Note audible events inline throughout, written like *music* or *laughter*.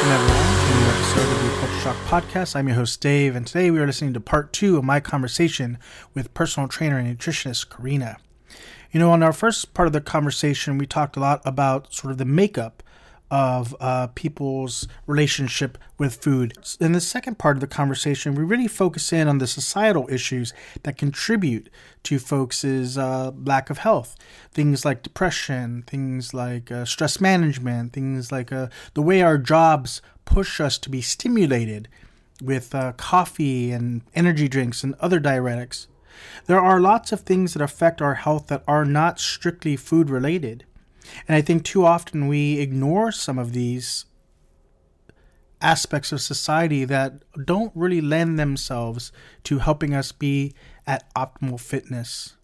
Welcome, everyone, to a new episode of the Culture Shock Podcast. I'm your host, Dave, and today we are listening to part two of my conversation with personal trainer and nutritionist Karina. You know, on our first part of the conversation, we talked a lot about sort of the makeup of uh, people's relationship with food. In the second part of the conversation, we really focus in on the societal issues that contribute to folks' uh, lack of health. Things like depression, things like uh, stress management, things like uh, the way our jobs push us to be stimulated with uh, coffee and energy drinks and other diuretics. There are lots of things that affect our health that are not strictly food related. And I think too often we ignore some of these aspects of society that don't really lend themselves to helping us be at optimal fitness.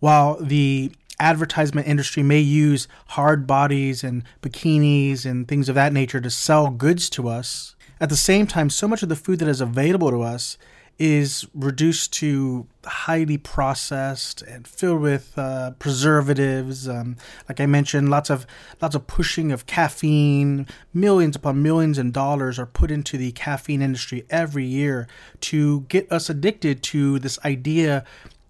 While the advertisement industry may use hard bodies and bikinis and things of that nature to sell goods to us, at the same time, so much of the food that is available to us is reduced to highly processed and filled with uh, preservatives. Um, like I mentioned, lots of lots of pushing of caffeine. Millions upon millions and dollars are put into the caffeine industry every year to get us addicted to this idea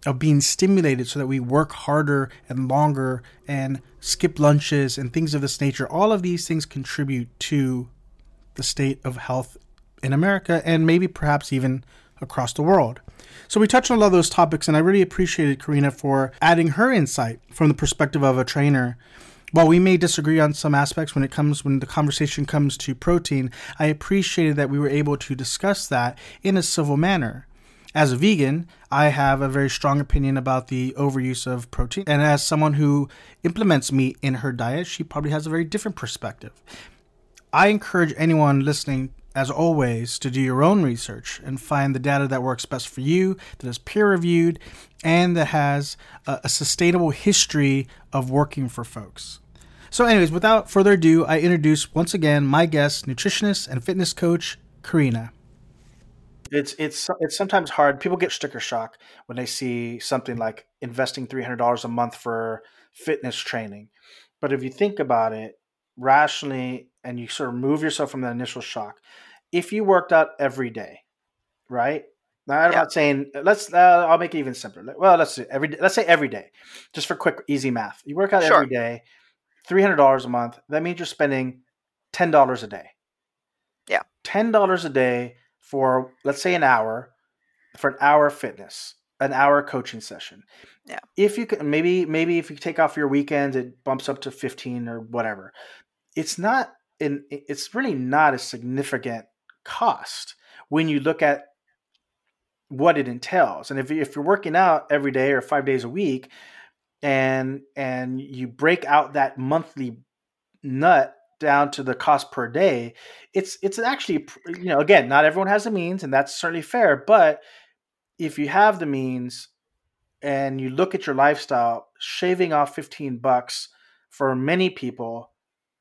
of being stimulated so that we work harder and longer and skip lunches and things of this nature. All of these things contribute to the state of health in America and maybe perhaps even across the world. So we touched on a lot of those topics, and I really appreciated Karina for adding her insight from the perspective of a trainer. While we may disagree on some aspects when it comes when the conversation comes to protein, I appreciated that we were able to discuss that in a civil manner. As a vegan, I have a very strong opinion about the overuse of protein, and as someone who implements meat in her diet, she probably has a very different perspective. I encourage anyone listening as always, to do your own research and find the data that works best for you, that is peer reviewed, and that has a, a, sustainable history of working for folks. So, anyways, without further ado, I introduce once again my guest, nutritionist and fitness coach, Karina. It's it's it's sometimes hard. People get sticker shock when they see something like investing three hundred dollars a month for fitness training. But if you think about it rationally and you sort of move yourself from that initial shock, if you worked out every day, right? Now, I'm yeah. not saying let's. Uh, I'll make it even simpler. Well, let's say every. Let's say every day, just for quick, easy math. You work out sure. every day, three hundred dollars a month. That means you're spending ten dollars a day. Yeah, ten dollars a day for let's say an hour, for an hour of fitness, an hour coaching session. Yeah. If you can, maybe maybe if you take off your weekends, it bumps up to fifteen or whatever. It's not. In, it's really not a significant cost when you look at what it entails. And if, if you're working out every day or five days a week and and you break out that monthly nut down to the cost per day, it's it's actually you know again not everyone has the means and that's certainly fair, but if you have the means and you look at your lifestyle, shaving off 15 bucks for many people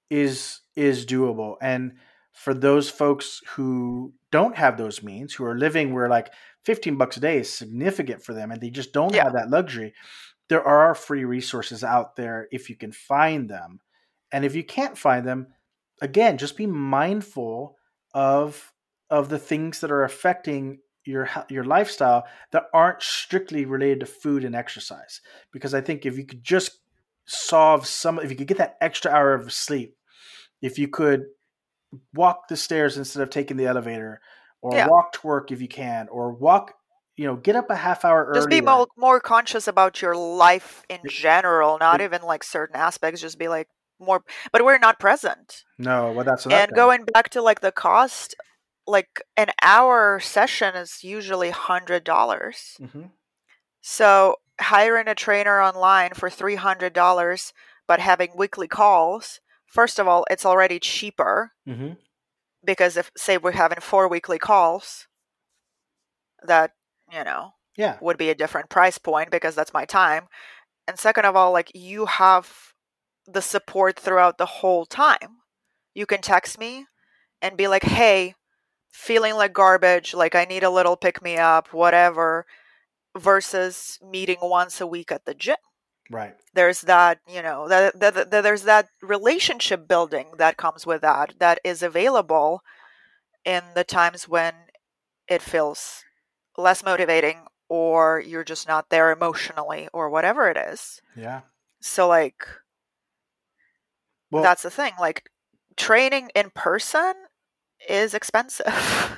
is is doable. And for those folks who don't have those means, who are living where like 15 bucks a day is significant for them and they just don't yeah. have that luxury, there are free resources out there if you can find them. And if you can't find them, again, just be mindful of of the things that are affecting your your lifestyle that aren't strictly related to food and exercise. Because I think if you could just solve some if you could get that extra hour of sleep, if you could walk the stairs instead of taking the elevator, or yeah. walk to work if you can, or walk. You know, get up a half hour earlier. Just be more, more conscious about your life in general, not even like certain aspects. Just be like more, but we're not present. No, well, that's and going back to like the cost. Like an hour session is usually hundred dollars. Mm-hmm. So hiring a trainer online for three hundred dollars, but having weekly calls first of all, it's already cheaper mm-hmm. because if say we're having four weekly calls, that you know yeah would be a different price point because that's my time. And second of all, like you have the support throughout the whole time. You can text me and be like, "Hey, feeling like garbage, like I need a little pick me up, whatever." Versus meeting once a week at the gym. Right. There's that, you know, that, that, that there's that relationship building that comes with that that is available in the times when it feels less motivating or you're just not there emotionally or whatever it is. Yeah. So like Well, that's the thing. Like training in person is expensive.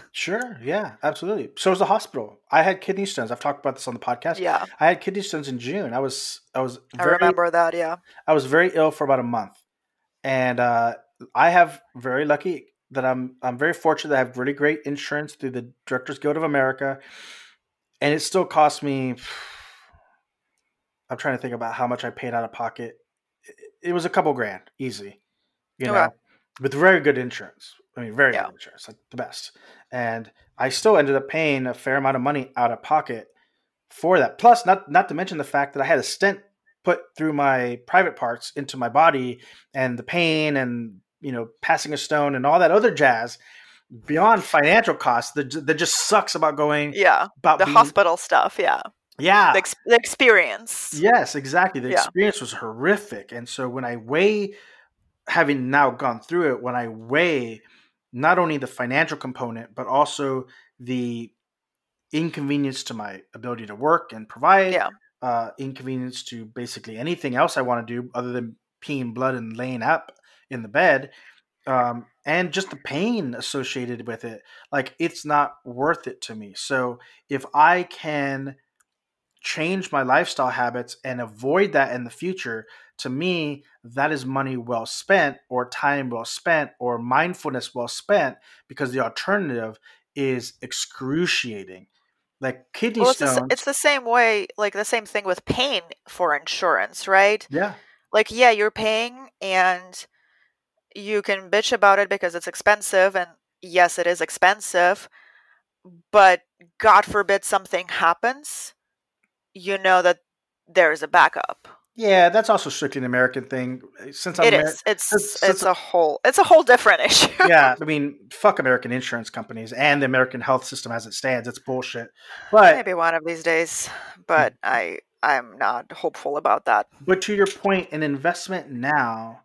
*laughs* sure. Yeah, absolutely. So is the hospital. I had kidney stones. I've talked about this on the podcast. yeah. I had kidney stones in June. I was I was I remember that, yeah. I was very ill for about a month, and uh, I have very lucky that I'm I'm very fortunate that I have really great insurance through the Directors Guild of America, and it still cost me. I'm trying to think about how much I paid out of pocket. It- It was a couple grand, easy, you know, with very good insurance. I mean, very Yeah. good insurance, like the best. And I still ended up paying a fair amount of money out of pocket for that. Plus, not not to mention the fact that I had a stent put through my private parts into my body, and the pain, and you know, passing a stone, and all that other jazz. Beyond financial costs, that, that just sucks about going Yeah. about The being, hospital stuff, yeah. Yeah, The, ex- the experience. Yes, exactly. The Yeah. experience was horrific. And so when I weigh, having now gone through it, when I weigh not only the financial component, but also the inconvenience to my ability to work and provide, Yeah. uh, inconvenience to basically anything else I want to do other than peeing blood and laying up in the bed, um, and just the pain associated with it, like it's not worth it to me. So if I can change my lifestyle habits and avoid that in the future, to me, that is money well spent, or time well spent, or mindfulness well spent, because the alternative is excruciating. Like kidney Well, it's the, stones. it's the same way, like the same thing with paying for insurance, right? yeah, Like, yeah, you're paying and you can bitch about it because it's expensive. And yes, it is expensive. But God forbid something happens, you know that there's a backup. Yeah. That's also strictly an American thing. Eh, since I'm It Ameri- is. It's since- it's since- a whole it's a whole different *laughs* issue. yeah, I mean, fuck American insurance companies and the American health system as it stands. It's bullshit. But Maybe one of these days, hmm. but I I'm not hopeful about that. But to your point, an investment now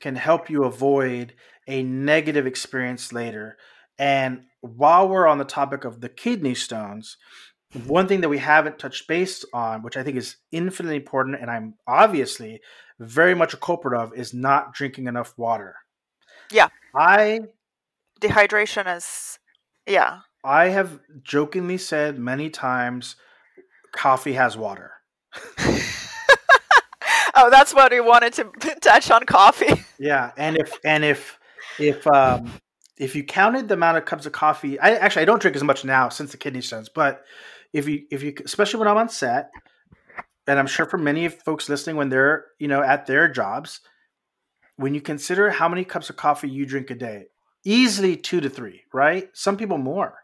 can help you avoid a negative experience later. And while we're on the topic of the kidney stones, one thing that we haven't touched base on, which I think is infinitely important, and I'm obviously very much a culprit of, is not drinking enough water. Yeah. I Dehydration is yeah. I have jokingly said many times coffee has water. *laughs* oh, that's what we wanted to *laughs* touch on coffee. *laughs* Yeah, and if and if if um if you counted the amount of cups of coffee, I actually I don't drink as much now since the kidney stones, but if you if you especially when I'm on set, and I'm sure for many of folks listening when they're you know at their jobs, when you consider how many cups of coffee you drink a day, easily two to three, right? Some people more.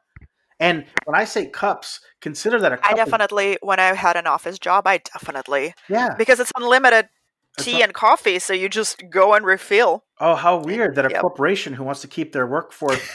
And when I say cups, consider that a cup. I definitely when I had an office job, I definitely yeah. because it's unlimited tea and coffee, so you just go and refill. Oh, how weird that a Yep. corporation who wants to keep their workforce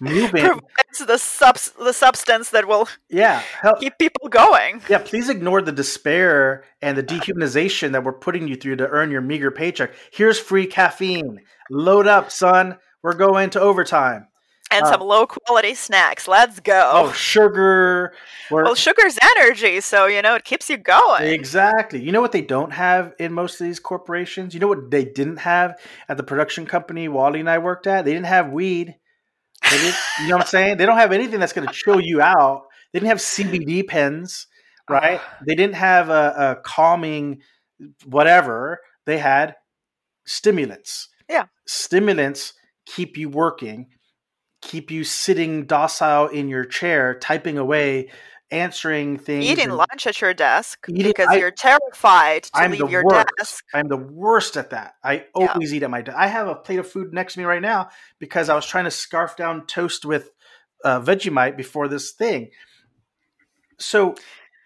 moving. Provides the subs the substance that will Yeah, hell, keep people going. Yeah, please ignore the despair and the dehumanization that we're putting you through to earn your meager paycheck. Here's free caffeine. Load up, son. We're going to overtime. And Uh, some low quality snacks. Let's go. Oh, sugar. We're, well, sugar's energy, so you know it keeps you going. exactly. You know what they don't have in most of these corporations? You know what they didn't have at the production company Wally and I worked at? They didn't have weed. You know what I'm saying? They don't have anything that's going to chill you out. They didn't have CBD pens, right? Ah. They didn't have a, a calming whatever. They had stimulants. Yeah. Stimulants keep you working, keep you sitting docile in your chair, typing away, answering things. Eating and- lunch at your desk Eating- because I- you're terrified to I'm leave your worst. desk. I'm the worst at that. I Yeah. always eat at my desk. I have a plate of food next to me right now because I was trying to scarf down toast with uh, Vegemite before this thing. So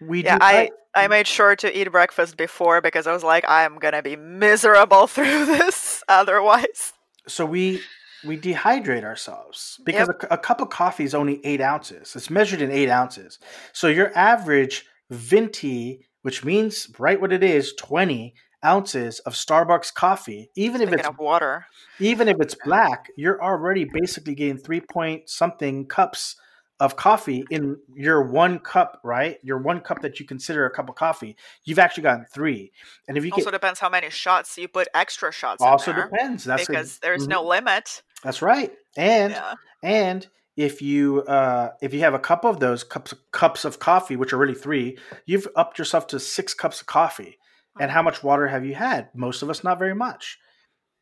we Yeah, do. I I made sure to eat breakfast before because I was like, I'm gonna be miserable *laughs* through this otherwise. so we we dehydrate ourselves because a, a cup of coffee is only eight ounces. It's measured in eight ounces. So your average venti which means right what it is 20 ounces of Starbucks coffee, even if it's water. even if it's black, you're already basically getting three point something cups of coffee in your one cup, right? Your one cup that you consider a cup of coffee, you've actually gotten three. And if you Also get depends how many shots you put extra shots in also depends. That's a- because there's mhm. no limit. That's right. And Yeah. and if you uh, if you have a cup of those cups cups of coffee, which are really three, you've upped yourself to six cups of coffee. And how much water have you had? Most of us, not very much.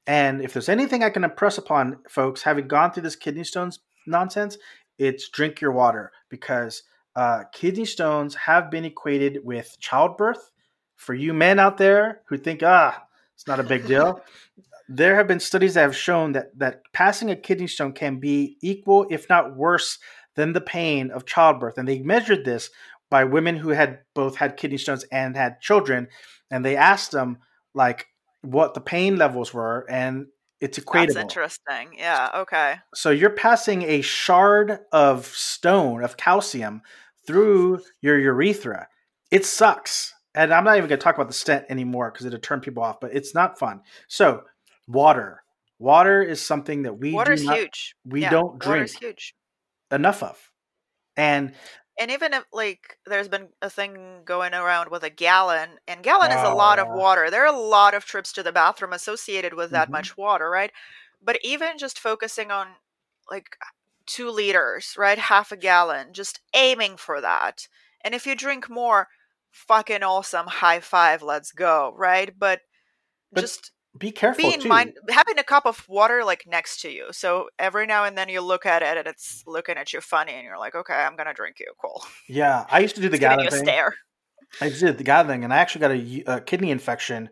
And if there's anything I can impress upon folks, having gone through this kidney stones nonsense, it's drink your water because uh, kidney stones have been equated with childbirth. For you men out there who think, ah, it's not a big deal, *laughs* there have been studies that have shown that that passing a kidney stone can be equal, if not worse, than the pain of childbirth. And they measured this by women who had both had kidney stones and had children, and they asked them like what the pain levels were, and it's That's equatable. interesting. Yeah. Okay. So you're passing a shard of stone of calcium through your urethra. It sucks. And I'm not even going to talk about the stent anymore because it'll turn people off, but it's not fun. So, water. Water is something that we water is not, huge. we Yeah, don't drink huge. enough of. And And even if like there's been a thing going around with a gallon, and gallon is a lot of water. There are a lot of trips to the bathroom associated with that Mhm. much water, right? But even just focusing on like two liters, right? Half a gallon, just aiming for that. And if you drink more, fucking awesome, high five, let's go, right? But, But just be careful being too. mind having a cup of water like next to you so every now and then you look at it and it's looking at you funny and you're like okay i'm gonna drink you cool yeah, I used to do the gallon thing. stare I used to do the gallon thing, and I actually got a kidney infection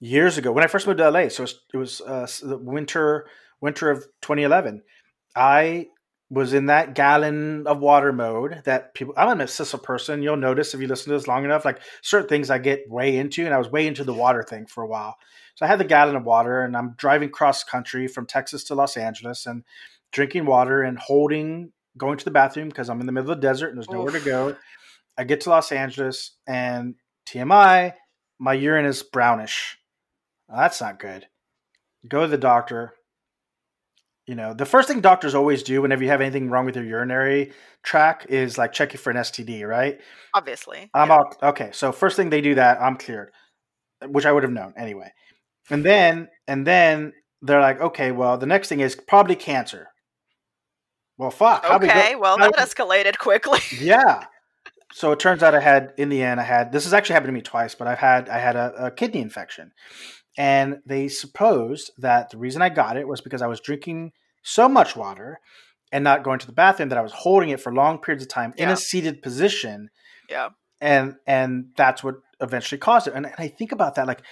years ago when I first moved to LA. So it was, it was uh, the winter winter of 2011. I was in that gallon of water mode that people. I'm an obsessive person. You'll notice if you listen to this long enough. Like certain things I get way into, and I was way into the water thing for a while. So I had the gallon of water, and I'm driving cross country from Texas to Los Angeles, and drinking water and holding, going to the bathroom because I'm in the middle of the desert and there's nowhere to go. I get to Los Angeles and TMI, my urine is brownish. Well, that's not good. Go to the doctor. You know, the first thing doctors always do whenever you have anything wrong with your urinary tract is like check you for an STD, right? obviously I'm yeah. out. Okay, so first thing they do that, I'm cleared, which I would have known anyway. And then, and then they're like, okay, well, the next thing is probably cancer. Well, fuck. how'd we go- okay well that escalated quickly *laughs* yeah. So it turns out I had in the end I had this has actually happened to me twice, but I've had I had a, a kidney infection, and they supposed that the reason I got it was because I was drinking so much water and not going to the bathroom that I was holding it for long periods of time in a seated position, yeah and and that's what eventually caused it. And, and I think about that like.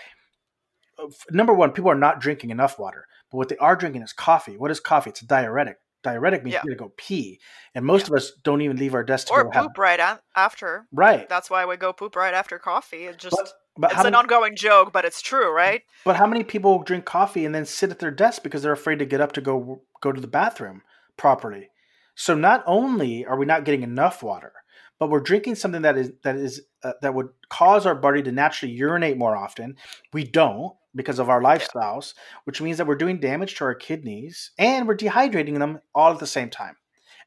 Uh, Number one, people are not drinking enough water, but what they are drinking is coffee. What is coffee? It's a diuretic. Diuretic means Yeah. you gotta go pee, and most of us don't even leave our desk to or go have poop right a- after Right. that's why we go poop right after coffee it just But, but, it's an many, ongoing joke but it's true right but how many people drink coffee and then sit at their desk because they're afraid to get up to go go to the bathroom properly? So not only are we not getting enough water, but we're drinking something that is that is uh, that would cause our body to naturally urinate more often. We don't because of our lifestyles, which means that we're doing damage to our kidneys and we're dehydrating them all at the same time.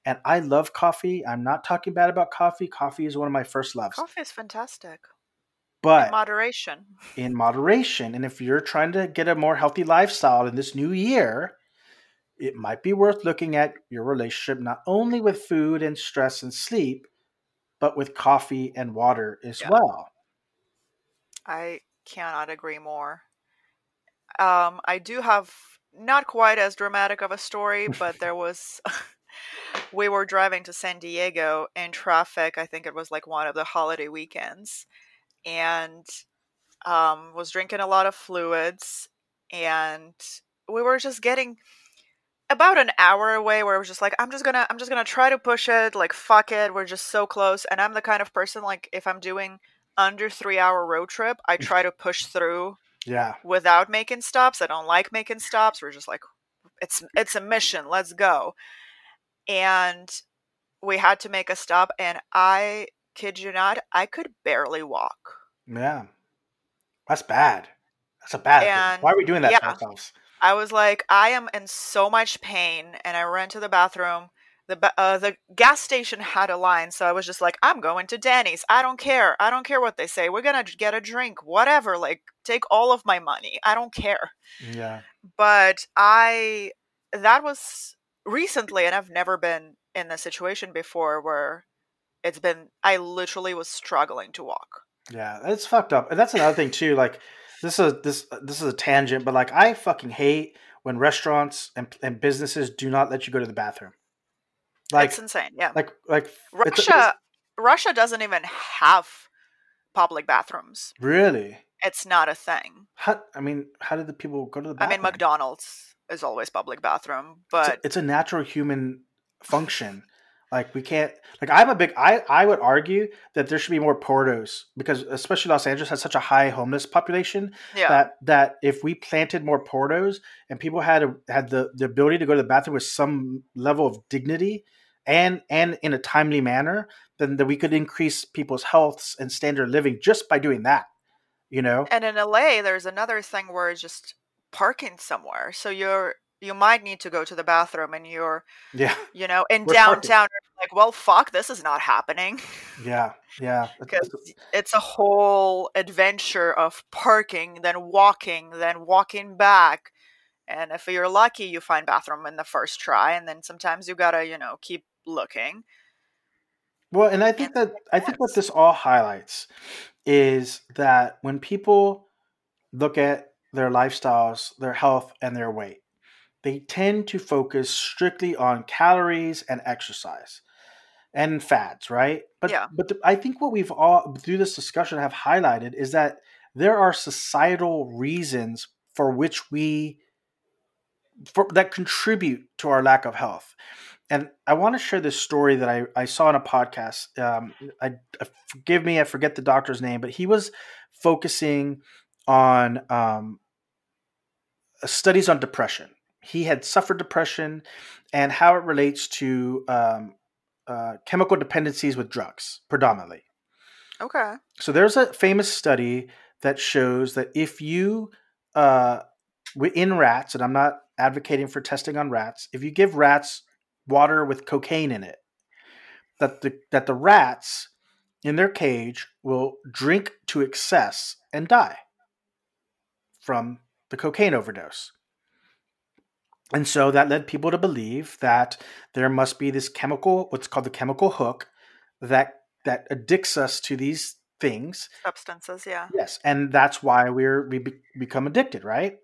And I love coffee. I'm not talking bad about coffee. Coffee is one of my first loves. coffee is fantastic But in moderation in moderation. And if you're trying to get a more healthy lifestyle in this new year, it might be worth looking at your relationship not only with food and stress and sleep, but with coffee and water as Yeah. well. I cannot agree more. Um, I do have not quite as dramatic of a story, but *laughs* there was. *laughs* we were driving to San Diego in traffic. I think it was like one of the holiday weekends, and um, was drinking a lot of fluids, and we were just getting about an hour away where I was just like, I'm just gonna, I'm just gonna try to push it. Like, fuck it, we're just so close. And I'm the kind of person like, if I'm doing under three hour road trip, I try to push through Yeah. without making stops. I don't like making stops. We're just like, it's it's a mission. Let's go. And we had to make a stop, and I kid you not, I could barely walk. Yeah, that's bad. That's a bad and, thing. Why are we doing that yeah, to ourselves? I was like, I am in so much pain, and I ran to the bathroom. The uh, the gas station had a line, so I was just like, I'm going to Denny's. I don't care. I don't care what they say. We're gonna get a drink, whatever. Like, take all of my money. I don't care. Yeah. But I that was recently, and I've never been in a situation before where it's been. I literally was struggling to walk. Yeah, it's fucked up, and that's another thing too. Like this is this this is a tangent, but like I fucking hate when restaurants and, and businesses do not let you go to the bathroom. Like it's insane. Yeah. Like like Russia it's, it's, Russia doesn't even have public bathrooms. Really? It's not a thing. How I mean, how did the people go to the bathroom? I mean, McDonald's is always public bathroom, but it's a, it's a natural human function. Like we can't like I'm a big I I would argue that there should be more portos because especially Los Angeles has such a high homeless population yeah. that that if we planted more portos and people had a, had the the ability to go to the bathroom with some level of dignity and and in a timely manner then that we could increase people's healths and standard of living just by doing that you know and in LA there's another thing where it's just parking somewhere so you're you might need to go to the bathroom and you're yeah you know in *laughs* We're downtown like well fuck this is not happening. Yeah yeah *laughs* because it's a whole adventure of parking then walking then walking back and if you're lucky you find bathroom in the first try and then sometimes you gotta you know keep looking. Well and i think and that i think what this all highlights is that when people look at their lifestyles their health and their weight they tend to focus strictly on calories and exercise and fads, right? But yeah. but the, I think what we've all through this discussion have highlighted is that there are societal reasons for which we for, that contribute to our lack of health. And I want to share this story that I, I saw in a podcast. Um, I, I, forgive me, I forget the doctor's name, but he was focusing on um, studies on depression he had suffered depression and how it relates to um, uh, chemical dependencies with drugs, predominantly. Okay. So there's a famous study that shows that if you, uh, in rats, and I'm not advocating for testing on rats, if you give rats water with cocaine in it, that the that the rats in their cage will drink to excess and die from the cocaine overdose. And so that led people to believe that there must be this chemical, what's called the chemical hook, that that addicts us to these things, substances. Yeah. Yes, and that's why we're we be, become addicted, right?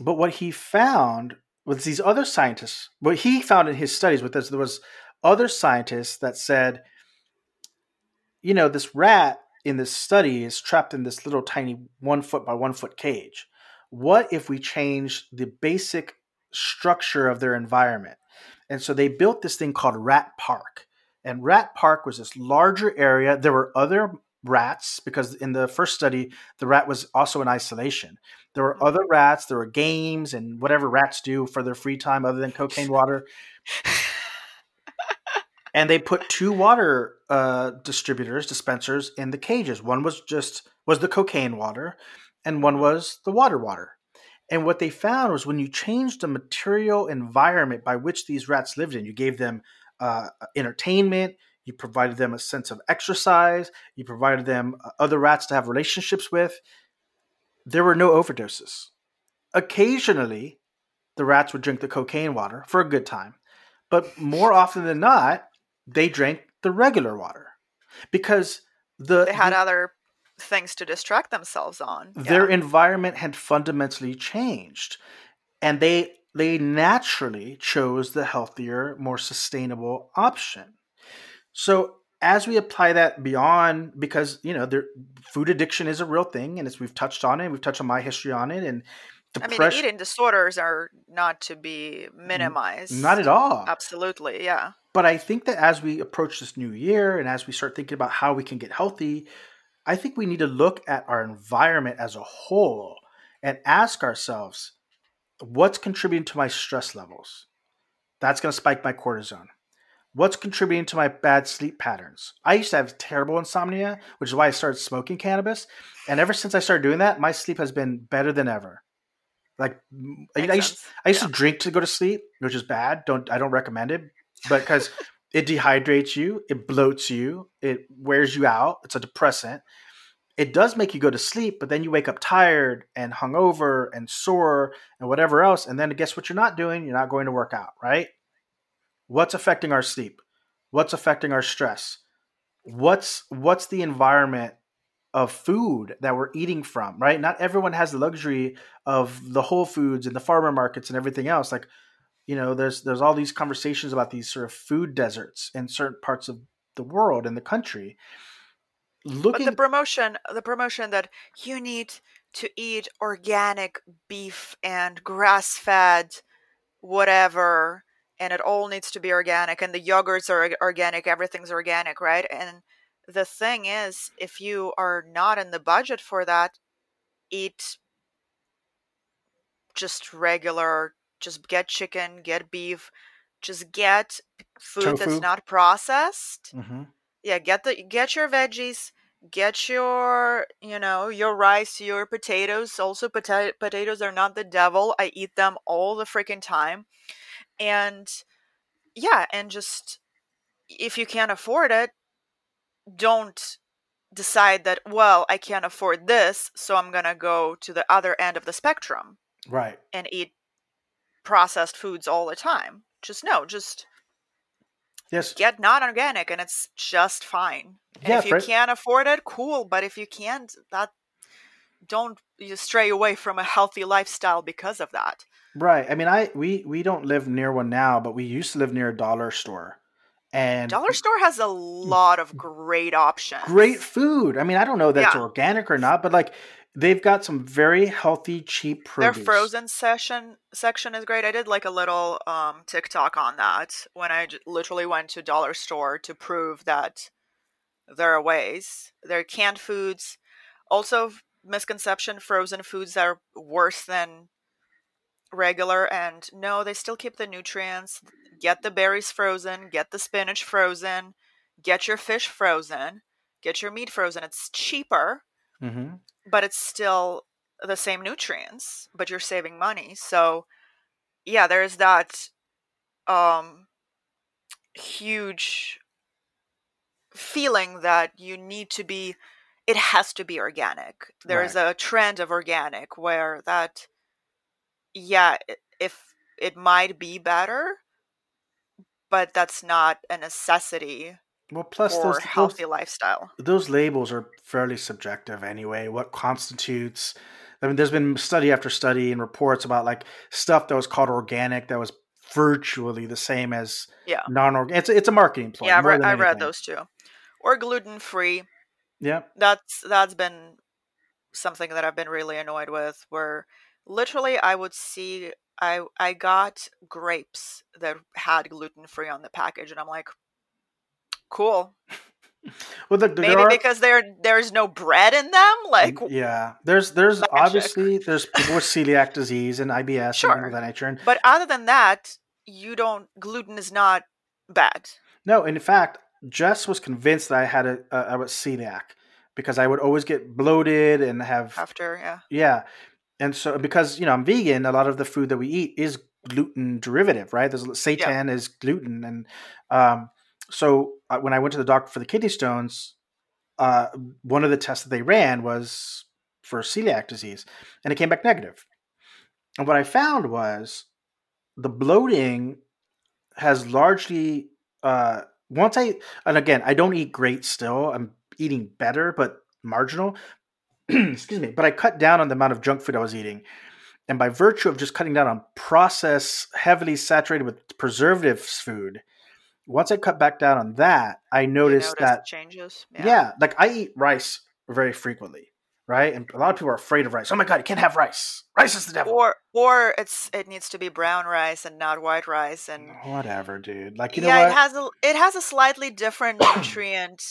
But what he found was these other scientists. What he found in his studies with this, there was other scientists that said, you know, this rat in this study is trapped in this little tiny one foot by one foot cage what if we change the basic structure of their environment? And so they built this thing called Rat Park. And Rat Park was this larger area. There were other rats because in the first study, the rat was also in isolation. There were other rats, there were games and whatever rats do for their free time other than cocaine water. and they put two water uh, distributors, dispensers in the cages. One was just was the cocaine water, and one was the water water. And what they found was when you changed the material environment by which these rats lived in, you gave them uh, entertainment, you provided them a sense of exercise, you provided them uh, other rats to have relationships with, there were no overdoses. Occasionally, the rats would drink the cocaine water for a good time, but more often than not, they drank the regular water because the they had the, other things to distract themselves on. Their yeah. environment had fundamentally changed, and they they naturally chose the healthier, more sustainable option. So as we apply that beyond, because you know, there, food addiction is a real thing, and as we've touched on it, we've touched on my history on it, and depression. I mean, eating disorders are not to be minimized. Not at all. Absolutely, yeah. But I think that as we approach this new year, and as we start thinking about how we can get healthy, I think we need to look at our environment as a whole and ask ourselves what's contributing to my stress levels? That's going to spike my cortisol. What's contributing to my bad sleep patterns? I used to have terrible insomnia, which is why I started smoking cannabis. And ever since I started doing that, my sleep has been better than ever. Like I, I, used, I used yeah. to drink to go to sleep, which is bad. Don't I don't recommend it, but because it dehydrates you, it bloats you, it wears you out. It's a depressant. It does make you go to sleep, but then you wake up tired and hungover and sore and whatever else. And then guess what you're not doing? You're not going to work out, right? What's affecting our sleep? What's affecting our stress? What's what's the environment of food that we're eating from, right? Not everyone has the luxury of the Whole Foods and the farmer markets and everything else. Like, you know, there's there's all these conversations about these sort of food deserts in certain parts of the world and the country. Looking but the promotion, the promotion that you need to eat organic beef and grass-fed whatever and it all needs to be organic and the yogurts are organic everything's organic right and the thing is, if you are not in the budget for that, eat just regular, just get chicken, get beef, just get food Tofu. that's not processed. Mm-hmm. Yeah, get the get your veggies, get your you know your rice, your potatoes. Also, pota- potatoes are not the devil. I eat them all the freaking time, and yeah, and just if you can't afford it, don't decide that well i can't afford this so i'm going to go to the other end of the spectrum right and eat processed foods all the time. Just no just yes. get not organic and it's just fine. And yeah, if you can't afford it cool but if you can't that don't you stray away from a healthy lifestyle because of that. Right i mean i we we don't live near one now but we used to live near a dollar store. And dollar store has a mm. lot of great options. Great food. I mean i don't know that's yeah. organic or not but like they've got some very healthy cheap produce. their frozen session section is great i did like a little um tiktok on that when I j- literally went to dollar store to prove that there are ways there are canned foods also misconception frozen foods are worse than regular and no they still keep the nutrients get the berries frozen, get the spinach frozen, get your fish frozen, get your meat frozen. It's cheaper, mm-hmm. but it's still the same nutrients, but you're saving money. So, yeah, there's that um, huge feeling that you need to be it has to be organic there's right. a trend of organic where that yeah if it might be better but that's not a necessity well, plus those healthy those, lifestyle. Those labels are fairly subjective anyway. What constitutes? I mean, there's been study after study and reports about like stuff that was called organic that was virtually the same as yeah. non-organic. It's it's a marketing ploy. Yeah, I, read, I read those too. Or gluten free. Yeah, that's that's been something that I've been really annoyed with. Where literally, I would see I I got grapes that had gluten free on the package, and I'm like, cool. well, the, the, maybe are, because there there's no bread in them. Like, yeah, there's there's magic. obviously there's people with celiac disease and IBS sure. and that nature. And, but other than that, you don't gluten is not bad. No, in fact, Jess was convinced that I had a, a I was celiac because I would always get bloated and have after yeah yeah and so because you know I'm vegan, a lot of the food that we eat is gluten derivative, right? There's seitan yeah. is gluten, and um, so uh, when I went to the doctor for the kidney stones, uh, one of the tests that they ran was for celiac disease, and it came back negative. And what I found was the bloating has largely uh, once I and again I don't eat great still. I'm eating better, but marginal. *clears throat* excuse me, but I cut down on the amount of junk food I was eating. And by virtue of just cutting down on processed, heavily saturated with preservatives food, once I cut back down on that, I noticed that changes. Yeah. yeah, like I eat rice very frequently, right? And a lot of people are afraid of rice. Oh my god, you can't have rice. Rice is the devil. Or or it's it needs to be brown rice and not white rice and whatever, dude. Like you know yeah, it has a it has a slightly different *coughs* nutrient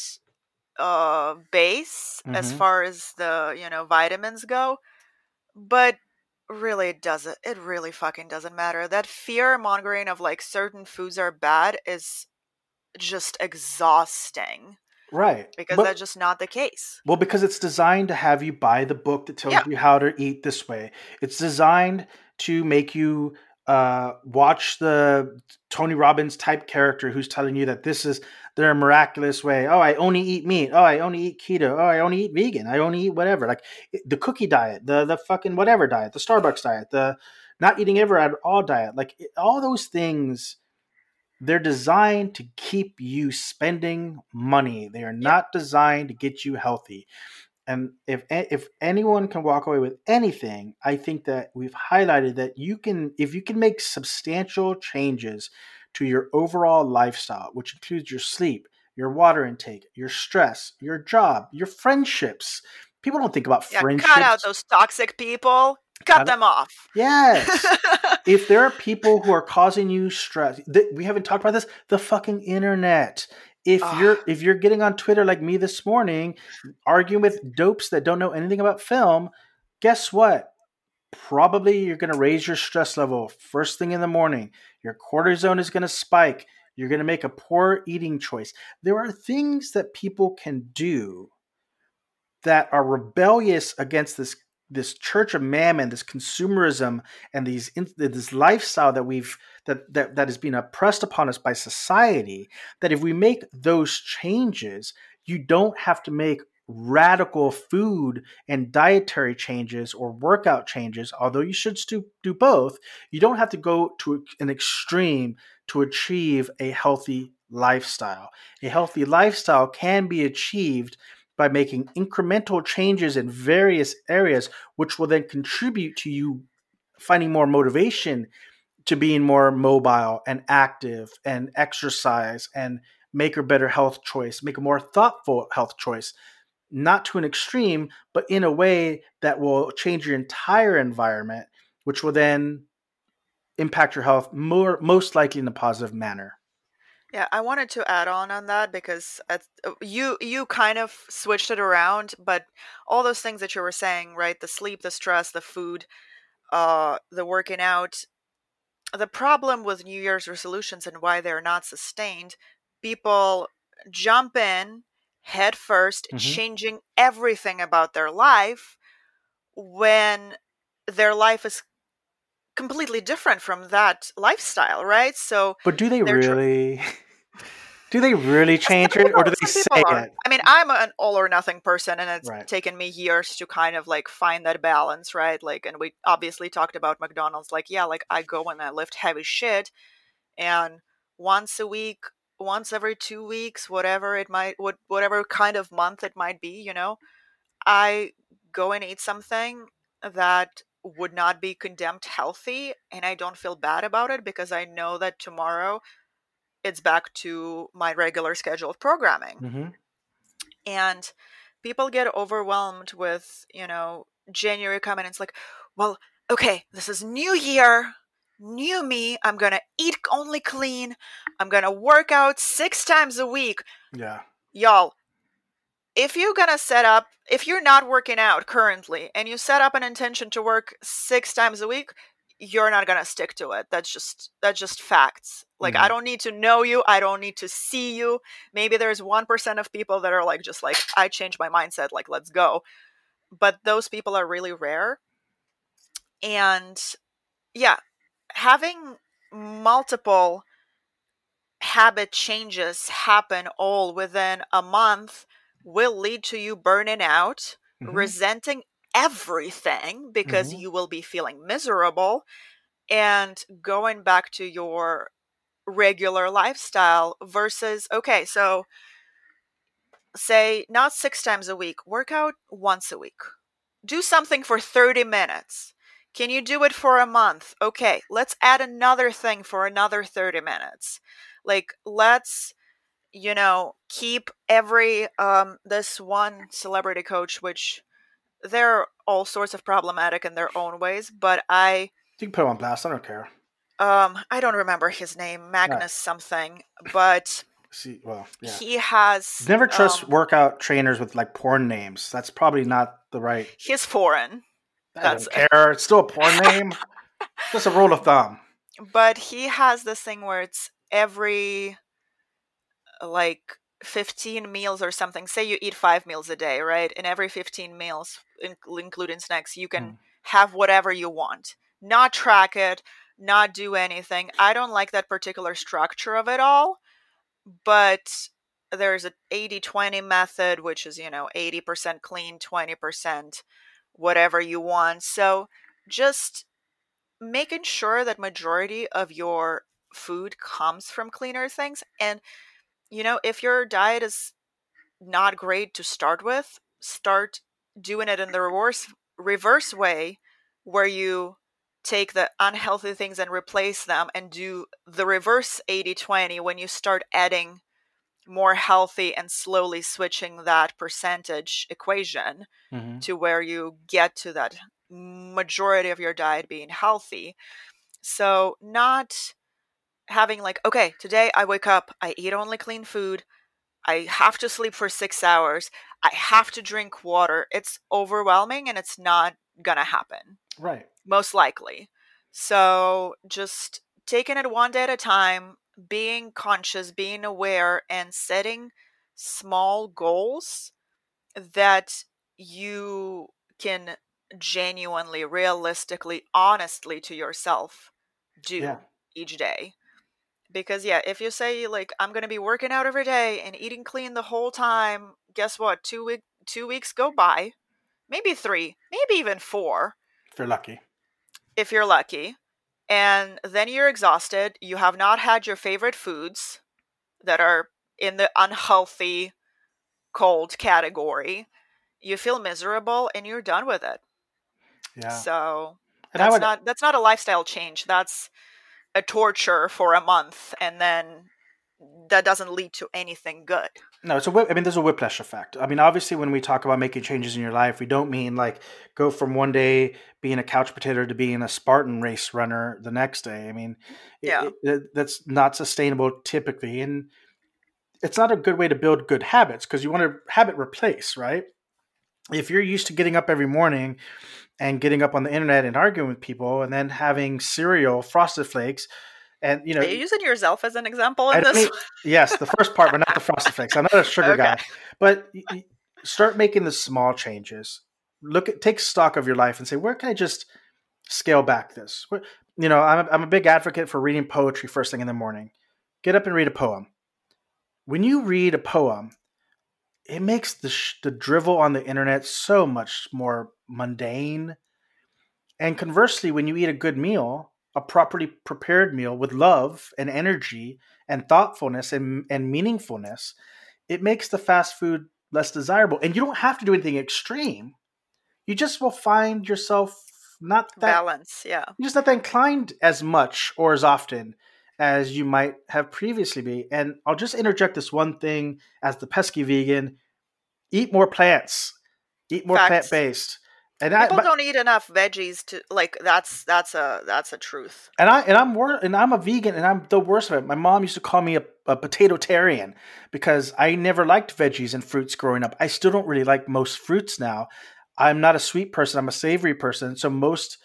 uh base mm-hmm. as far as the you know vitamins go but really doesn't it really fucking doesn't matter that fear mongering of like certain foods are bad is just exhausting. Right. Because But- that's just not the case. Well, because it's designed to have you buy the book that tells Yeah. you how to eat this way. It's designed to make you uh, watch the Tony Robbins type character who's telling you that this is their miraculous way. Oh, I only eat meat. Oh, I only eat keto. Oh, I only eat vegan. I only eat whatever. Like the cookie diet, the the fucking whatever diet, the Starbucks diet, the not eating ever at all diet. Like all those things they're designed to keep you spending money. They are not designed to get you healthy. And if if anyone can walk away with anything, I think that we've highlighted that you can if you can make substantial changes to your overall lifestyle, which includes your sleep, your water intake, your stress, your job, your friendships. People don't think about Yeah, friendships. cut out those toxic people. Cut Cut- them off. Yes. *laughs* if there are people who are causing you stress, th- we haven't talked about this. The fucking internet. If Ugh. you're if you're getting on Twitter like me this morning, arguing with dopes that don't know anything about film, guess what? Probably you're going to raise your stress level first thing in the morning. Your cortisone is going to spike. You're going to make a poor eating choice. There are things that people can do that are rebellious against this this church of mammon, this consumerism, and these this lifestyle that we've that that that is being oppressed upon us by society. That if we make those changes, you don't have to make radical food and dietary changes or workout changes. Although you should do both, you don't have to go to an extreme to achieve a healthy lifestyle. A healthy lifestyle can be achieved by making incremental changes in various areas, which will then contribute to you finding more motivation to being more mobile and active and exercise and make a better health choice, make a more thoughtful health choice, not to an extreme, but in a way that will change your entire environment, which will then impact your health more most likely in a positive manner. Yeah, I wanted to add on on that because uh, you you kind of switched it around, but all those things that you were saying, right? The sleep, the stress, the food, uh, the working out. The problem with New Year's resolutions and why they're not sustained, people jump in head 1st Mhm. changing everything about their life when their life is completely different from that lifestyle, right? So But do they tr- really? *laughs* do they really change it, or do they say are. it? I mean, I'm an all or nothing person, and it's Right. taken me years to kind of like find that balance, right? Like, and we obviously talked about McDonald's. Like, yeah, like I go and I lift heavy shit, and once a week, once every two weeks, whatever it might, what whatever kind of month it might be, you know, I go and eat something that would not be condemned healthy, and I don't feel bad about it because I know that tomorrow it's back to my regular scheduled programming. Hmm and people get overwhelmed with you know january coming and it's like well okay this is new year new me i'm gonna eat only clean i'm gonna work out six times a week. Yeah. y'all if you're gonna set up if you're not working out currently and you set up an intention to work six times a week you're not gonna stick to it. That's just that's just facts. Like i Mhm. don't need to know you i don't need to see you. Maybe there's 1% of people that are like just like i changed my mindset like let's go. But those people are really rare. And yeah having multiple habit changes happen all within a month will lead to you burning out, Mhm. resenting everything because Mhm. you will be feeling miserable and going back to your regular lifestyle versus okay, so say not 6 times a week, work out once a week. Do something for 30 minutes. Can you do it for a month? Okay, let's add another thing for another 30 minutes. Like let's you know, keep every um this one celebrity coach which they're all sorts of problematic in their own ways, but I You can put him on blast. I don't care. um I don't remember his name, Magnus something, but See, well, yeah. he has Never trust um, workout trainers with like porn names. That's probably not the right. he's foreign. I That's- don't care. It's still a porn *laughs* name. Just a rule of thumb. but he has this thing where it's every like 15 meals or something say you eat five meals a day right and every 15 meals including snacks you can mm. have whatever you want not track it not do anything i don't like that particular structure of it all but there's a 80-20 method which is you know 80% clean 20% whatever you want. So just making sure that majority of your food comes from cleaner things and you know, if your diet is not great to start with, start doing it in the reverse reverse way where you take the unhealthy things and replace them and do the reverse 80-20 when you start adding more healthy and slowly switching that percentage equation mm-hmm. to where you get to that majority of your diet being healthy. So not having like, okay, today I wake up, I eat only clean food, I have to sleep for six hours, I have to drink water. It's overwhelming and it's not gonna happen. Right. Most likely. So just taking it one day at a time, being conscious, being aware, and setting small goals that you can genuinely, realistically, honestly to yourself do yeah. each day. Because yeah if you say like i'm gonna be working out every day and eating clean the whole time guess what? Two week two weeks go by maybe three maybe even four if you're lucky. if you're lucky and then you're exhausted you have not had your favorite foods that are in the unhealthy cold category you feel miserable and you're done with it. Yeah. So and that's would... not that's not a lifestyle change that's a torture for a month and then that doesn't lead to anything good. No, it's a whip. I mean, there's a whiplash effect. I mean, obviously, when we talk about making changes in your life, we don't mean like go from one day being a couch potato to being a Spartan race runner the next day. I mean, yeah, it, it, that's not sustainable typically, and it's not a good way to build good habits because you want to habit replace, right? If you're used to getting up every morning and getting up on the internet and arguing with people and then having cereal, frosted flakes, and you know, are you using yourself as an example in I this? Mean, yes, the first part, but not the *laughs* flakes. I'm not a sugar okay. guy, but start making the small changes. Look at take stock of your life and say, where can I just scale back this? You know, I'm a, I'm a big advocate for reading poetry first thing in the morning. Get up and read a poem. When you read a poem, it makes the sh- the drivel on the internet so much more mundane. And conversely, when you eat a good meal, a properly prepared meal with love and energy and thoughtfulness and, and meaningfulness, it makes the fast food less desirable. And you don't have to do anything extreme. You just will find yourself not that balance, yeah. You're just not that inclined as much or as often as you might have previously be. And I'll just interject this one thing as the pesky vegan: eat more plants, eat more plant based. And people I, don't eat enough veggies to like that's that's a that's a truth. And I and I'm wor- and I'm a vegan and I'm the worst of it. My mom used to call me a, a potato tarian because I never liked veggies and fruits growing up. I still don't really like most fruits now. I'm not a sweet person. I'm a savory person. So most,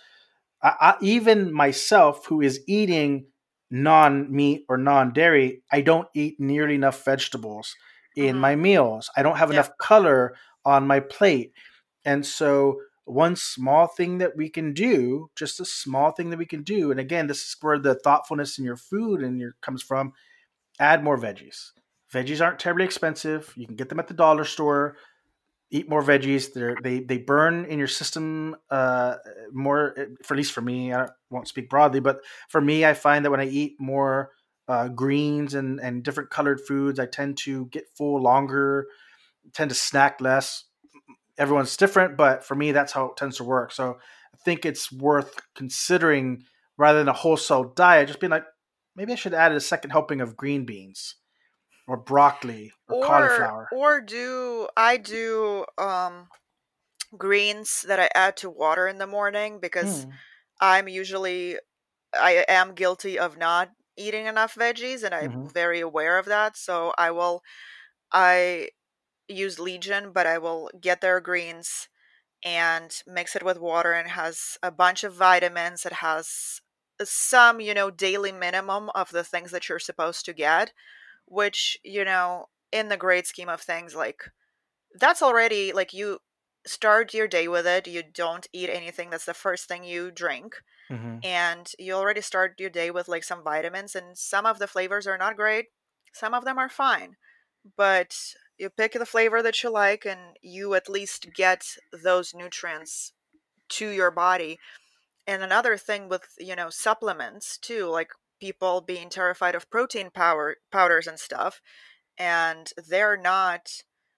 I, I, even myself, who is eating non meat or non dairy, I don't eat nearly enough vegetables in mm-hmm. my meals. I don't have enough color on my plate. And so, one small thing that we can do, just a small thing that we can do, and again, this is where the thoughtfulness in your food and your comes from. Add more veggies. Veggies aren't terribly expensive. You can get them at the dollar store eat more veggies. They're, they they burn in your system uh, more. For at least for me, I won't speak broadly, but for me, I find that when I eat more uh, greens and and different colored foods, I tend to get full longer, tend to snack less. Everyone's different, but for me, that's how it tends to work. So I think it's worth considering rather than a wholesale diet, just being like, maybe I should add a second helping of green beans or broccoli or, or cauliflower or do i do um greens that i add to water in the morning because mm. i'm usually i am guilty of not eating enough veggies and i'm mm-hmm. very aware of that so i will i use legion but i will get their greens and mix it with water and has a bunch of vitamins it has some you know daily minimum of the things that you're supposed to get which, you know, in the great scheme of things, like that's already like you start your day with it. You don't eat anything. That's the first thing you drink. Mm-hmm. And you already start your day with like some vitamins, and some of the flavors are not great. Some of them are fine. But you pick the flavor that you like, and you at least get those nutrients to your body. And another thing with, you know, supplements too, like people being terrified of protein power powders and stuff and they're not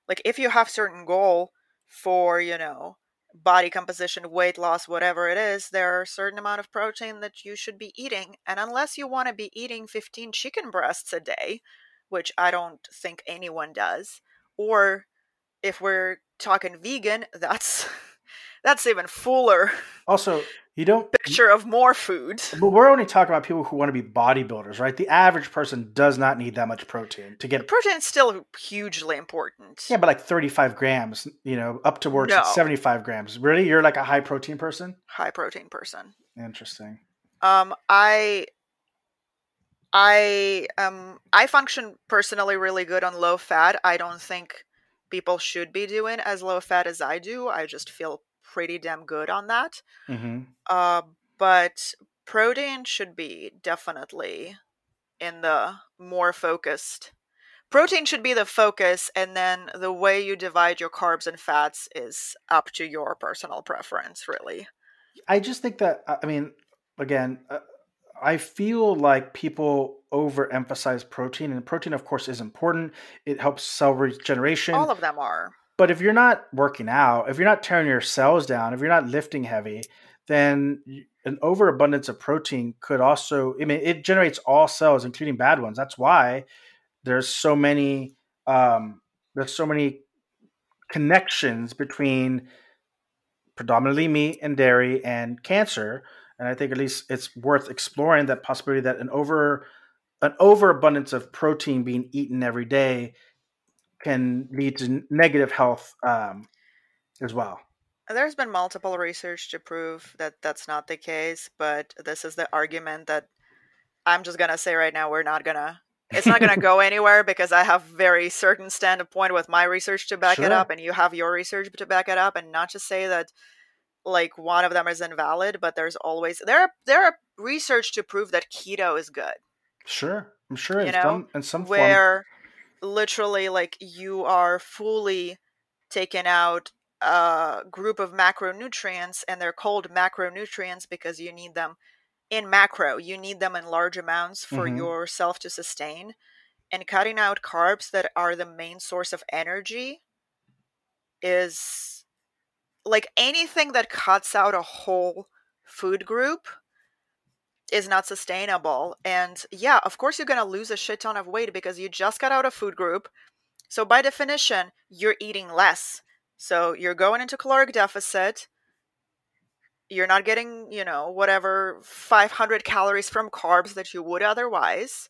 like if you have certain goal for you know body composition weight loss whatever it is there are a certain amount of protein that you should be eating and unless you want to be eating 15 chicken breasts a day which i don't think anyone does or if we're talking vegan that's *laughs* that's even fuller also you don't *laughs* picture of more food. But we're only talking about people who want to be bodybuilders, right? The average person does not need that much protein to get. Protein is still hugely important. Yeah, but like thirty-five grams, you know, up towards no. seventy-five grams. Really, you're like a high protein person. High protein person. Interesting. Um, I, I um, I function personally really good on low fat. I don't think people should be doing as low fat as I do. I just feel pretty damn good on that. Mm-hmm. Uh, but protein should be definitely in the more focused. Protein should be the focus, and then the way you divide your carbs and fats is up to your personal preference, really. I just think that, I mean, again, uh, I feel like people overemphasize protein, and protein, of course, is important. It helps cell regeneration. All of them are. But if you're not working out, if you're not tearing your cells down, if you're not lifting heavy, then an overabundance of protein could also, I mean, it generates all cells, including bad ones. That's why there's so many, um, there's so many connections between predominantly meat and dairy and cancer. And I think at least it's worth exploring that possibility that an over, an overabundance of protein being eaten every day can lead to negative health um, as well. There's been multiple research to prove that that's not the case, but this is the argument that I'm just gonna say right now we're not gonna. It's not gonna go *laughs* anywhere because I have very certain standpoint with my research to back sure. it up, and you have your research to back it up, and not to say that like one of them is invalid, but there's always there are there are research to prove that keto is good. Sure, I'm sure. You know, some, in some where. Form literally like you are fully taken out a group of macronutrients and they're called macronutrients because you need them in macro you need them in large amounts for mm-hmm. yourself to sustain and cutting out carbs that are the main source of energy is like anything that cuts out a whole food group is not sustainable. And yeah, of course, you're going to lose a shit ton of weight because you just got out of food group. So, by definition, you're eating less. So, you're going into caloric deficit. You're not getting, you know, whatever 500 calories from carbs that you would otherwise.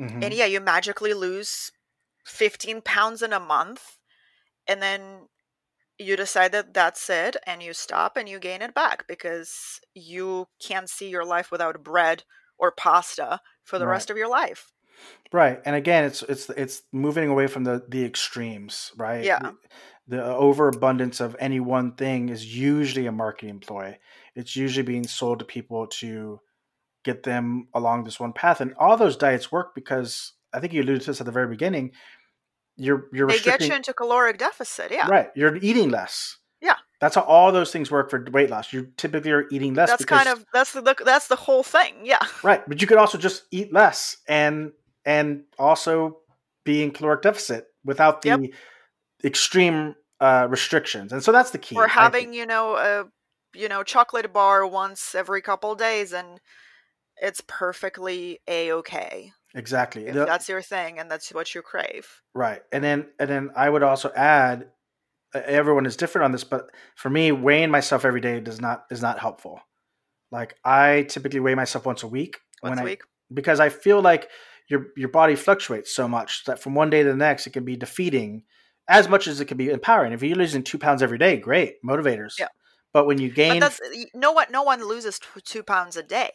Mm-hmm. And yeah, you magically lose 15 pounds in a month. And then you decide that that's it and you stop and you gain it back because you can't see your life without bread or pasta for the right. rest of your life. Right and again it's it's it's moving away from the the extremes right? Yeah. The, the overabundance of any one thing is usually a marketing ploy. It's usually being sold to people to get them along this one path and all those diets work because i think you alluded to this at the very beginning you're you're they get you into caloric deficit. Yeah, right. You're eating less. Yeah, that's how all those things work for weight loss. You typically are eating less. That's because, kind of that's the that's the whole thing. Yeah, right. But you could also just eat less and and also be in caloric deficit without the yep. extreme uh, restrictions. And so that's the key. We're having you know a you know chocolate bar once every couple days and it's perfectly a okay. Exactly. If the, that's your thing and that's what you crave. Right. And then and then I would also add everyone is different on this, but for me weighing myself every day does not is not helpful. Like I typically weigh myself once a week once a week because I feel like your your body fluctuates so much that from one day to the next it can be defeating as much as it can be empowering. If you're losing two pounds every day, great motivators. Yeah. But when you gain, no one no one loses two pounds a day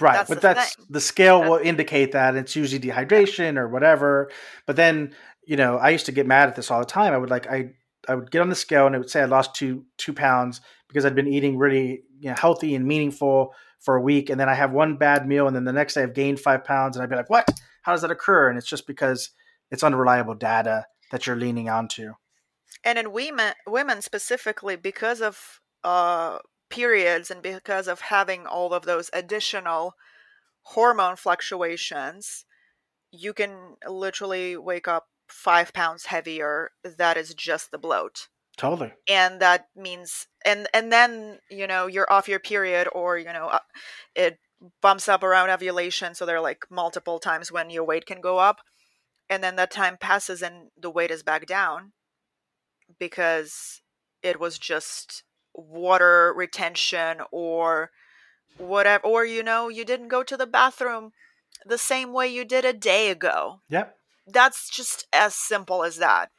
Right, that's but the that's thing. the scale will indicate that it's usually dehydration or whatever. But then, you know, I used to get mad at this all the time. I would like I I would get on the scale and it would say I lost two two pounds because I'd been eating really you know, healthy and meaningful for a week, and then I have one bad meal, and then the next day I've gained five pounds, and I'd be like, "What? How does that occur?" And it's just because it's unreliable data that you're leaning onto. And in women, women specifically, because of uh, periods and because of having all of those additional hormone fluctuations, you can literally wake up five pounds heavier. That is just the bloat. Totally. And that means, and and then you know you're off your period, or you know uh, it bumps up around ovulation, so there are like multiple times when your weight can go up, and then that time passes and the weight is back down because it was just water retention or whatever or you know you didn't go to the bathroom the same way you did a day ago. Yep. That's just as simple as that.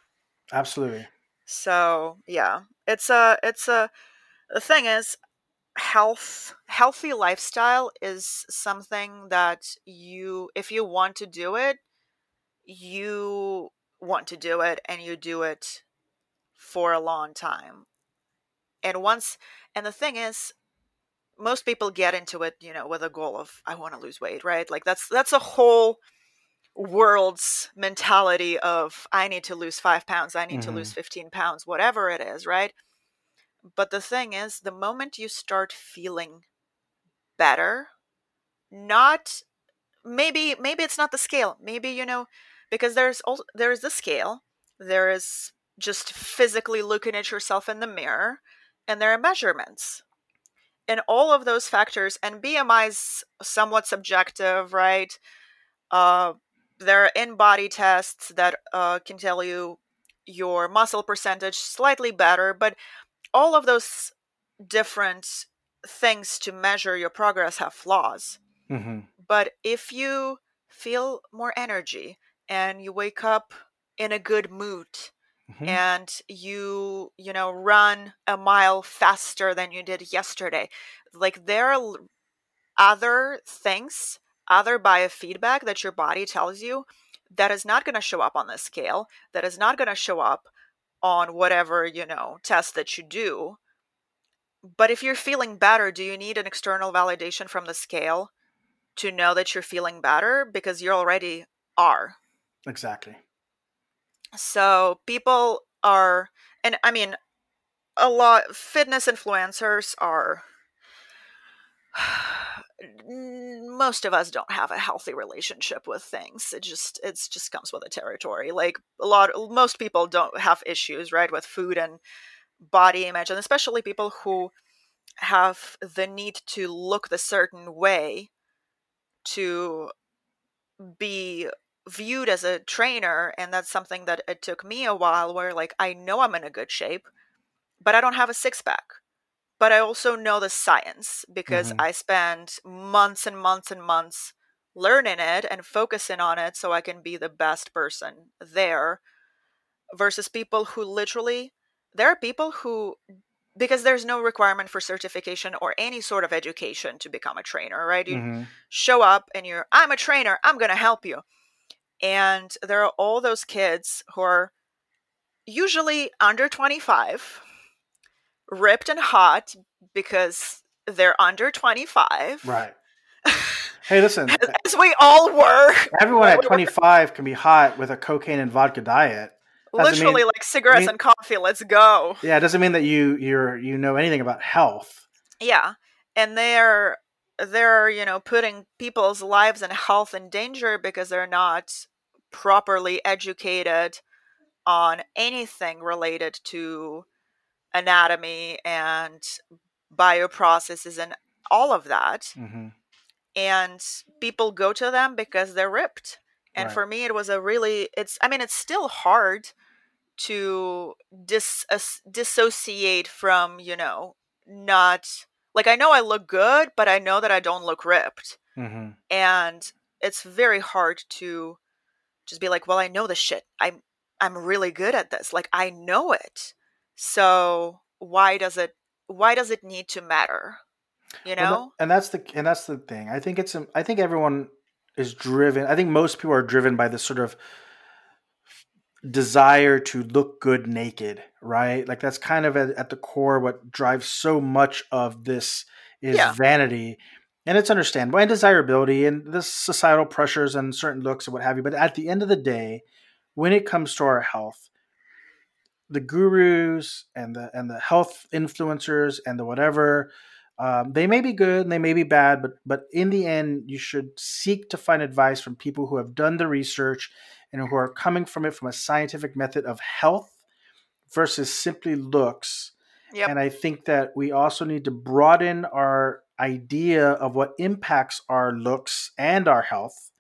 Absolutely. So yeah it's a it's a the thing is health healthy lifestyle is something that you if you want to do it you want to do it and you do it for a long time and once and the thing is most people get into it you know with a goal of i want to lose weight right like that's that's a whole world's mentality of i need to lose five pounds i need mm-hmm. to lose mm-hmm. 15 pounds whatever it is right but the thing is the moment you start feeling better not maybe maybe it's not the scale maybe you know because there's also there's the scale there is just physically looking at yourself in the mirror and there are measurements. And all of those factors, and BMI is somewhat subjective, right? Uh, there are InBody tests that uh, can tell you your muscle percentage slightly better, but all of those different things to measure your progress have flaws. Mm-hmm. But if you feel more energy and you wake up in a good mood Mm-hmm. and you you know run a mile faster than you did yesterday. Like there are other things other biofeedback that your body tells you that is not going to show up on the scale that is not going to show up on whatever you know test that you do. But if you're feeling better do you need an external validation from the scale to know that you're feeling better? Because you already are. Exactly so people are, and I mean, a lot fitness influencers are. *sighs* most of us don't have a healthy relationship with things it just it's just comes with the territory like a lot most people don't have issues right with food and body image and especially people who have the need to look the certain way to be viewed as a trainer and that's something that it took me a while where like I know I'm in a good shape but I don't have a six pack but I also know the science because mm-hmm. I spend months and months and months learning it and focusing on it so I can be the best person there versus people who literally there are people who because there's no requirement for certification or any sort of education to become a trainer right you mm-hmm. show up and you're i'm a trainer i'm going to help you and there are all those kids who are usually under 25, ripped and hot because they're under 25. Right. *laughs* Hey, listen. Eh as we all were. Everyone at *laughs* 25 can be hot with a cocaine and vodka diet. Literally mean, like cigarettes mean, and coffee. Let's go. Yeah, it doesn't mean that you you're you know anything about health. Yeah. And they're they're, you know, putting people's lives and health in danger because they're not properly educated on anything related to anatomy and bioprocesses and all of that. Mm-hmm. And people go to them because they're ripped. And right. for me, it was a really, it's, I mean, it's still hard to dis, uh, dissociate from, you know, not like I know I look good, but I know that I don't look ripped. Mm-hmm. And it's very hard to just be like, well, I know this shit. I'm I'm really good at this. Like I know it. So why does it why does it need to matter? You know, well, and that's the and that's the thing. I think it's I think everyone is driven. I think most people are driven by this sort of desire to look good naked, right? Like that's kind of at, the core what drives so much of this is yeah. vanity. And it's understandable and desirability and the societal pressures and certain looks and what have you. But at the end of the day, when it comes to our health, the gurus and the and the health influencers and the whatever um, they may be good and they may be bad, but but in the end, you should seek to find advice from people who have done the research and who are coming from it from a scientific method of health versus simply looks. Yep. And I think that we also need to broaden our idea of what impacts our looks and our health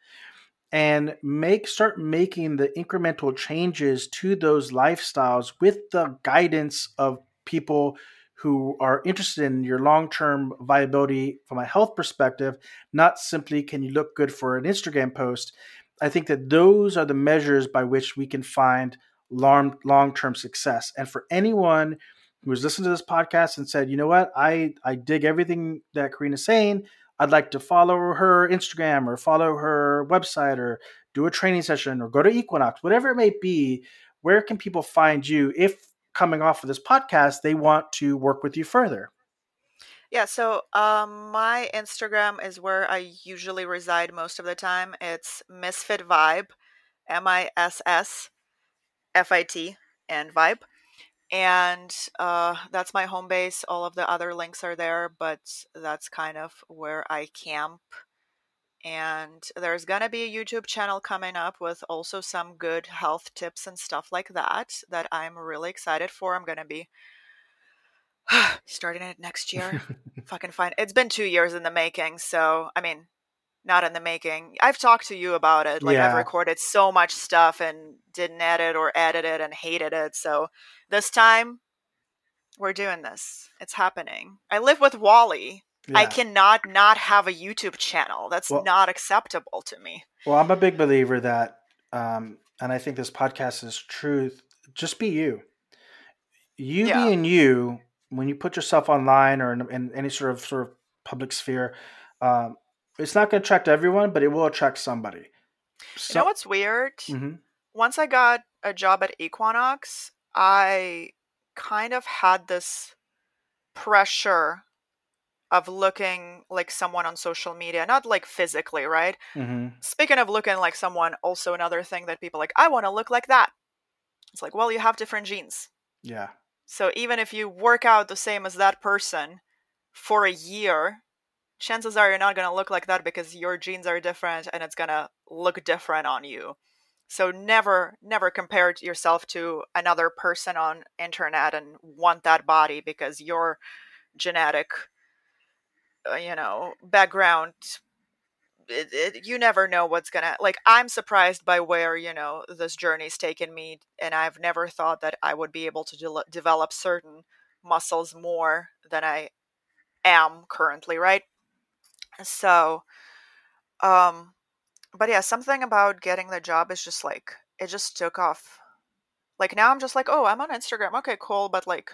and make start making the incremental changes to those lifestyles with the guidance of people who are interested in your long-term viability from a health perspective not simply can you look good for an instagram post I think that those are the measures by which we can find long long term success. And for anyone who has listened to this podcast and said, you know what, I I dig everything that Karina's saying. I'd like to follow her Instagram or follow her website or do a training session or go to Equinox, whatever it may be. Where can people find you if coming off of this podcast they want to work with you further? Yeah, so um, my Instagram is where I usually reside most of the time. It's Missfit Vibe, M I S S F I T, and Vibe. And uh, that's my home base. All of the other links are there, but that's kind of where I camp. And there's going to be a YouTube channel coming up with also some good health tips and stuff like that that I'm really excited for. I'm going to be *sighs* starting it next year. *laughs* Fucking fine. It's been two years in the making, so I mean, not in the making. I've talked to you about it. Like yeah. I've recorded so much stuff and didn't edit or edit it and hated it. So this time we're doing this. It's happening. I live with Wally. Yeah. I cannot not have a YouTube channel. That's well, not acceptable to me. Well, I'm a big believer that, um, and I think this podcast is truth. Just be you. You yeah. being you when you put yourself online or in, in any sort of sort of public sphere, um, it's not going to attract everyone, but it will attract somebody. So, you know what's weird? Mm-hmm. Once I got a job at Equinox, I kind of had this pressure of looking like someone on social media, not like physically, right? Mm-hmm. Speaking of looking like someone, also another thing that people like, I want to look like that. It's like, well, you have different genes. Yeah. So even if you work out the same as that person for a year, chances are you're not going to look like that because your genes are different and it's going to look different on you. So never never compare yourself to another person on internet and want that body because your genetic uh, you know background it, it, you never know what's gonna like i'm surprised by where you know this journey's taken me and i've never thought that i would be able to de- develop certain muscles more than i am currently right? So um but yeah something about getting the job is just like it just took off. Like now i'm just like oh i'm on instagram okay cool but like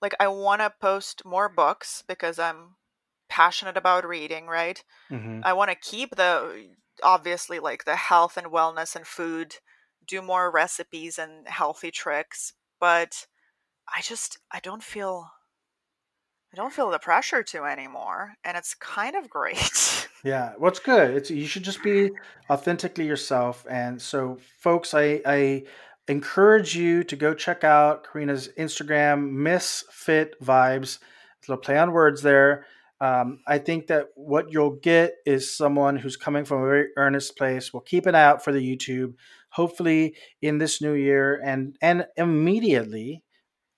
like i want to post more books because i'm passionate about reading, right? Mm-hmm. I want to keep the obviously like the health and wellness and food, do more recipes and healthy tricks, but I just I don't feel I don't feel the pressure to anymore, and it's kind of great. *laughs* yeah, what's well, good? It's you should just be authentically yourself, and so folks, I I encourage you to go check out Karina's Instagram, Missfit Vibes. It's a little play on words there. Um, I think that what you'll get is someone who's coming from a very earnest place. We'll keep an eye out for the YouTube. Hopefully, in this new year and and immediately,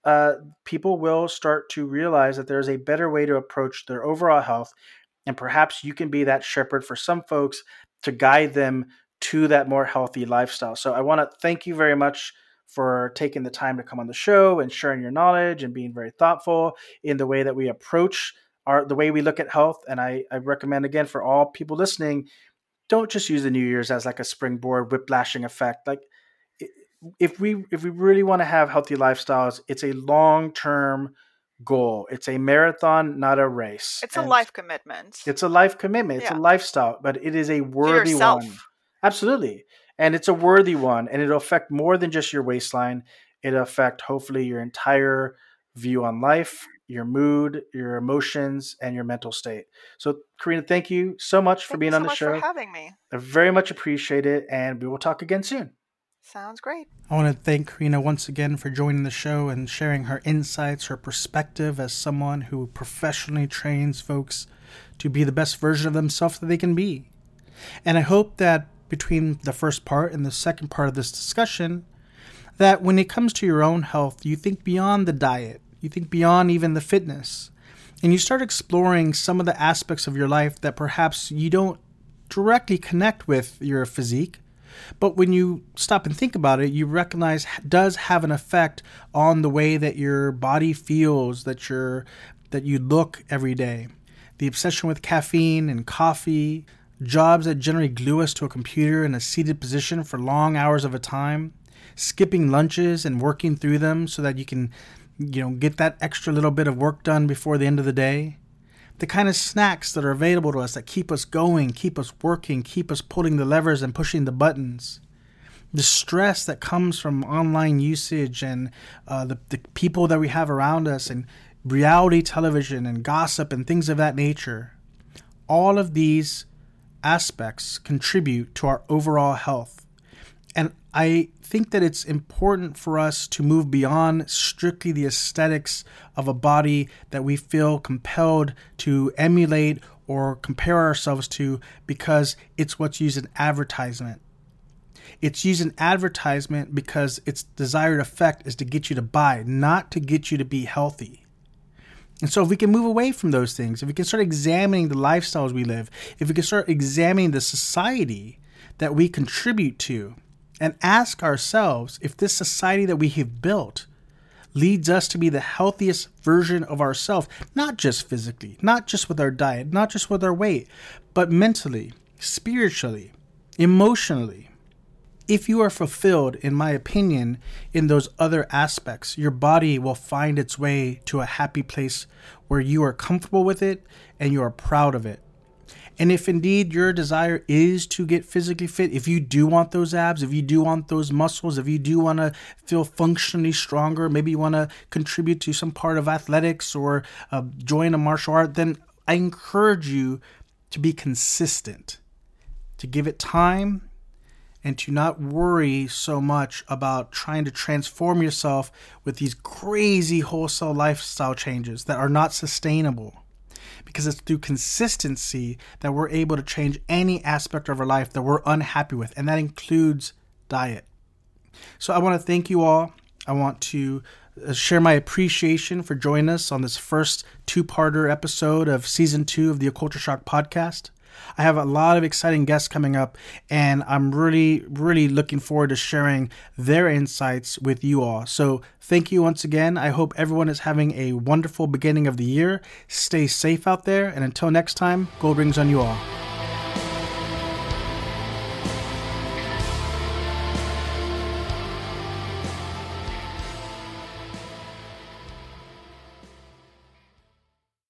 uh, people will start to realize that there's a better way to approach their overall health, and perhaps you can be that shepherd for some folks to guide them to that more healthy lifestyle. So, I want to thank you very much for taking the time to come on the show and sharing your knowledge and being very thoughtful in the way that we approach our the way we look at health. And I, I recommend again for all people listening, don't just use the New Year's as like a springboard whiplashing effect. Like if we if we really want to have healthy lifestyles, it's a long term goal. It's a marathon, not a race. It's and a life commitment. It's a life commitment. It's yeah. a lifestyle, but it is a worthy one. Absolutely. And it's a worthy one, and it'll affect more than just your waistline. It'll affect hopefully your entire view on life, your mood, your emotions, and your mental state. So, Karina, thank you so much for being on so the show. For having me, I very much appreciate it, and we will talk again soon. Sounds great. I want to thank Karina once again for joining the show and sharing her insights, her perspective as someone who professionally trains folks to be the best version of themselves that they can be. And I hope that between the first part and the second part of this discussion, that when it comes to your own health, you think beyond the diet, you think beyond even the fitness, and you start exploring some of the aspects of your life that perhaps you don't directly connect with your physique. But when you stop and think about it, you recognize does have an effect on the way that your body feels, that you that you look every day. The obsession with caffeine and coffee, jobs that generally glue us to a computer in a seated position for long hours of a time, skipping lunches and working through them so that you can, you know, get that extra little bit of work done before the end of the day. The kind of snacks that are available to us that keep us going, keep us working, keep us pulling the levers and pushing the buttons. The stress that comes from online usage and uh, the, the people that we have around us and reality television and gossip and things of that nature. All of these aspects contribute to our overall health. And I think that it's important for us to move beyond strictly the aesthetics of a body that we feel compelled to emulate or compare ourselves to because it's what's used in advertisement. It's used in advertisement because its desired effect is to get you to buy, not to get you to be healthy. And so, if we can move away from those things, if we can start examining the lifestyles we live, if we can start examining the society that we contribute to, and ask ourselves if this society that we have built leads us to be the healthiest version of ourselves, not just physically, not just with our diet, not just with our weight, but mentally, spiritually, emotionally, if you are fulfilled, in my opinion, in those other aspects, your body will find its way to a happy place where you are comfortable with it and you are proud of it. And if indeed your desire is to get physically fit, if you do want those abs, if you do want those muscles, if you do want to feel functionally stronger, maybe you want to contribute to some part of athletics or uh, join a martial art, then I encourage you to be consistent, to give it time and to not worry so much about trying to transform yourself with these crazy wholesale lifestyle changes that are not sustainable. Because it's through consistency that we're able to change any aspect of our life that we're unhappy with, and that includes diet. So I want to thank you all. I want to uh, share my appreciation for joining us on this first two parter episode of season two of the Occulture Shock podcast. I have a lot of exciting guests coming up, and I'm really, really looking forward to sharing their insights with you all. So, thank you once again. I hope everyone is having a wonderful beginning of the year. Stay safe out there, and until next time, gold rings on you all.